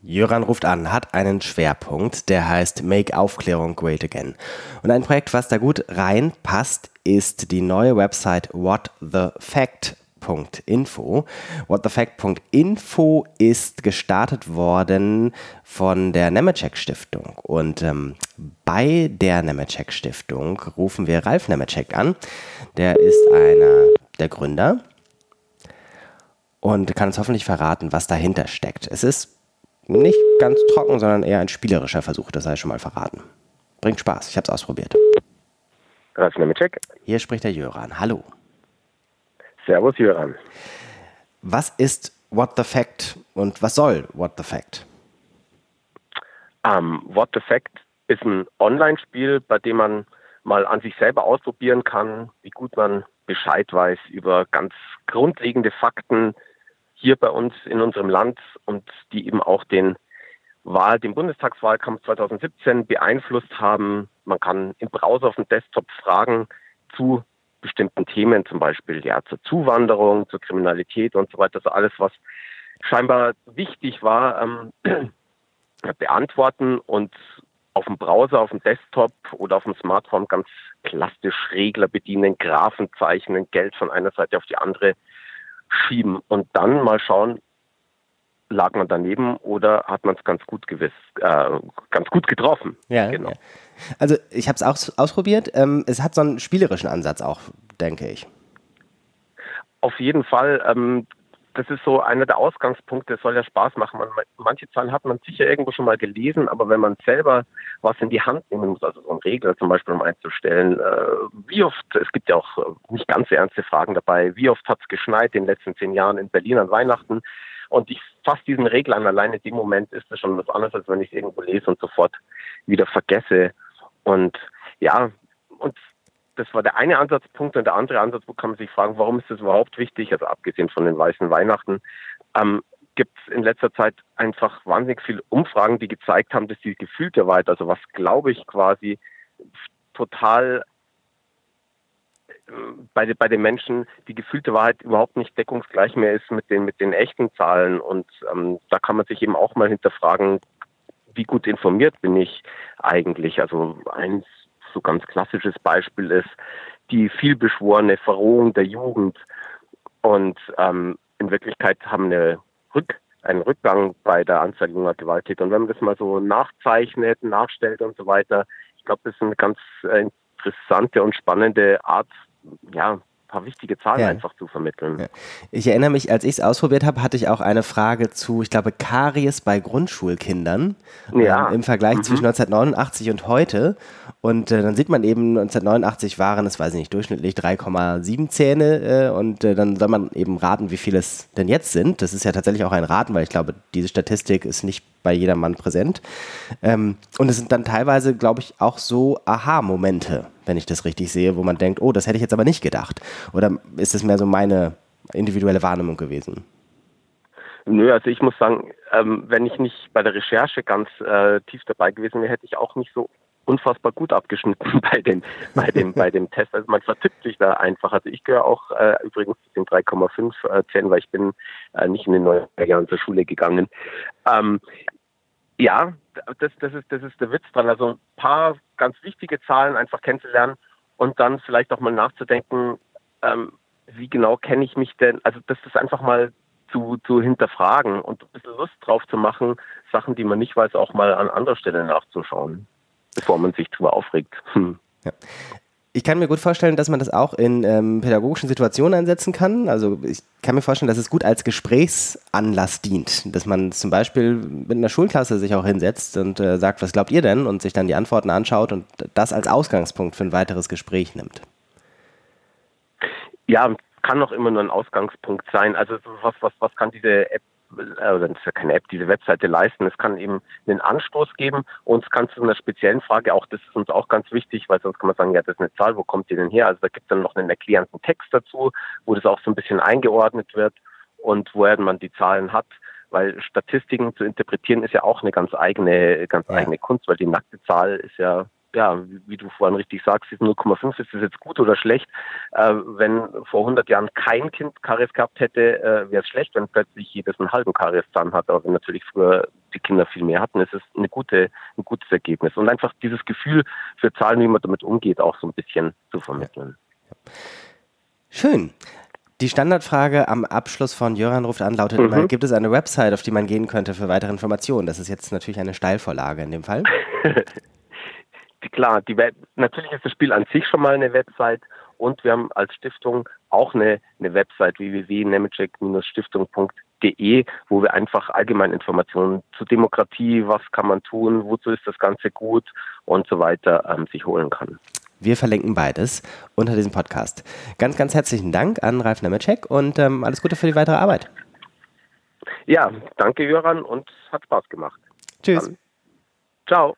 Jöran ruft an, hat einen Schwerpunkt, der heißt Make Aufklärung Great Again. Und ein Projekt, was da gut reinpasst, ist die neue Website whatthefact.info. Whatthefact.info ist gestartet worden von der Nemetschek Stiftung. Und ähm, bei der Nemetschek Stiftung rufen wir Ralf Nemetschek an. Der ist einer der Gründer und kann uns hoffentlich verraten, was dahinter steckt. Es ist nicht ganz trocken, sondern eher ein spielerischer Versuch, das sei schon mal verraten. Bringt Spaß, ich habe es ausprobiert. Hier spricht der Jöran. Hallo. Servus, Jöran. Was ist What the Fact und was soll What the Fact? Um, What the Fact ist ein Online-Spiel, bei dem man mal an sich selber ausprobieren kann, wie gut man Bescheid weiß über ganz grundlegende Fakten, hier bei uns in unserem Land und die eben auch den Wahl, den Bundestagswahlkampf 2017 beeinflusst haben. Man kann im Browser auf dem Desktop Fragen zu bestimmten Themen, zum Beispiel ja zur Zuwanderung, zur Kriminalität und so weiter, also alles, was scheinbar wichtig war, ähm, beantworten und auf dem Browser, auf dem Desktop oder auf dem Smartphone ganz klassisch Regler bedienen, Graphen zeichnen, Geld von einer Seite auf die andere schieben und dann mal schauen, lag man daneben oder hat man es ganz gut gewiss, äh, ganz gut getroffen. Ja, genau. Ja. Also ich habe es auch ausprobiert. Ähm, es hat so einen spielerischen Ansatz auch, denke ich. Auf jeden Fall. Ähm, das ist so einer der Ausgangspunkte, es soll ja Spaß machen. Man, manche Zahlen hat man sicher irgendwo schon mal gelesen, aber wenn man selber was in die Hand nehmen muss, also so ein Regler zum Beispiel, um einzustellen, äh, wie oft, es gibt ja auch äh, nicht ganz ernste Fragen dabei, wie oft hat es geschneit in den letzten zehn Jahren in Berlin an Weihnachten? Und ich fasse diesen Regler an, alleine in dem Moment ist das schon was anderes, als wenn ich es irgendwo lese und sofort wieder vergesse. Und ja, und das war der eine Ansatzpunkt und der andere Ansatzpunkt kann man sich fragen, warum ist das überhaupt wichtig? Also abgesehen von den weißen Weihnachten, ähm, gibt es in letzter Zeit einfach wahnsinnig viele Umfragen, die gezeigt haben, dass die gefühlte Wahrheit, also was glaube ich quasi total äh, bei, bei den Menschen die gefühlte Wahrheit überhaupt nicht deckungsgleich mehr ist mit den, mit den echten Zahlen. Und ähm, da kann man sich eben auch mal hinterfragen, wie gut informiert bin ich eigentlich? Also eins so ganz klassisches Beispiel ist die vielbeschworene Verrohung der Jugend. Und ähm, in Wirklichkeit haben eine Rück, einen Rückgang bei der Anzahl junger Gewalttäter. Und wenn man das mal so nachzeichnet, nachstellt und so weiter, ich glaube, das ist eine ganz äh, interessante und spannende Art, ja, paar wichtige Zahlen ja. einfach zu vermitteln. Ja. Ich erinnere mich, als ich es ausprobiert habe, hatte ich auch eine Frage zu, ich glaube, Karies bei Grundschulkindern ja. ähm, im Vergleich mhm. zwischen 1989 und heute. Und äh, dann sieht man eben, 1989 waren es, weiß ich nicht, durchschnittlich 3,7 Zähne äh, und äh, dann soll man eben raten, wie viele es denn jetzt sind. Das ist ja tatsächlich auch ein Raten, weil ich glaube, diese Statistik ist nicht bei jedermann präsent. Ähm, und es sind dann teilweise, glaube ich, auch so Aha-Momente, wenn ich das richtig sehe, wo man denkt, oh, das hätte ich jetzt aber nicht gedacht. Oder ist es mehr so meine individuelle Wahrnehmung gewesen? Nö, also ich muss sagen, ähm, wenn ich nicht bei der Recherche ganz äh, tief dabei gewesen wäre, hätte ich auch nicht so unfassbar gut abgeschnitten bei dem, bei dem, bei dem Test. Also man vertippt sich da einfach. Also ich gehöre auch äh, übrigens zu den 3,5 äh, Zähnen, weil ich bin äh, nicht in den neuen Jahren zur Schule gegangen. Ähm, ja, das, das, ist, das ist der Witz dran. Also ein paar ganz wichtige Zahlen einfach kennenzulernen und dann vielleicht auch mal nachzudenken, ähm, wie genau kenne ich mich denn, also das ist einfach mal zu, zu hinterfragen und ein bisschen Lust drauf zu machen, Sachen, die man nicht weiß, auch mal an anderer Stelle nachzuschauen, bevor man sich zu aufregt. Hm. Ja. Ich kann mir gut vorstellen, dass man das auch in ähm, pädagogischen Situationen einsetzen kann. Also ich kann mir vorstellen, dass es gut als Gesprächsanlass dient. Dass man zum Beispiel mit einer Schulklasse sich auch hinsetzt und äh, sagt, was glaubt ihr denn? Und sich dann die Antworten anschaut und das als Ausgangspunkt für ein weiteres Gespräch nimmt. Ja, kann auch immer nur ein Ausgangspunkt sein. Also was, was, was kann diese App also das ist ja keine App, diese Webseite leisten. Es kann eben einen Anstoß geben und es kann zu einer speziellen Frage, auch das ist uns auch ganz wichtig, weil sonst kann man sagen, ja, das ist eine Zahl, wo kommt die denn her? Also da gibt es dann noch einen erklärenden Text dazu, wo das auch so ein bisschen eingeordnet wird und woher man die Zahlen hat weil Statistiken zu interpretieren ist ja auch eine ganz eigene, ganz ja. eigene Kunst, weil die nackte Zahl ist ja ja, wie du vorhin richtig sagst, ist 0,5, ist das jetzt gut oder schlecht? Äh, wenn vor 100 Jahren kein Kind Karies gehabt hätte, äh, wäre es schlecht, wenn plötzlich jedes einen halben Karieszahn hat. Aber wenn natürlich früher die Kinder viel mehr hatten, ist es eine gute, ein gutes Ergebnis. Und einfach dieses Gefühl für Zahlen, wie man damit umgeht, auch so ein bisschen zu vermitteln. Schön. Die Standardfrage am Abschluss von Jöran ruft an lautet mhm. immer, gibt es eine Website, auf die man gehen könnte für weitere Informationen? Das ist jetzt natürlich eine Steilvorlage in dem Fall. Klar, die natürlich ist das Spiel an sich schon mal eine Website und wir haben als Stiftung auch eine, eine Website www.nemetschek-stiftung.de, wo wir einfach allgemein Informationen zu Demokratie, was kann man tun, wozu ist das Ganze gut und so weiter ähm, sich holen kann. Wir verlinken beides unter diesem Podcast. Ganz, ganz herzlichen Dank an Ralf Nemetschek und ähm, alles Gute für die weitere Arbeit. Ja, danke Jöran und hat Spaß gemacht. Tschüss. Dann. Ciao.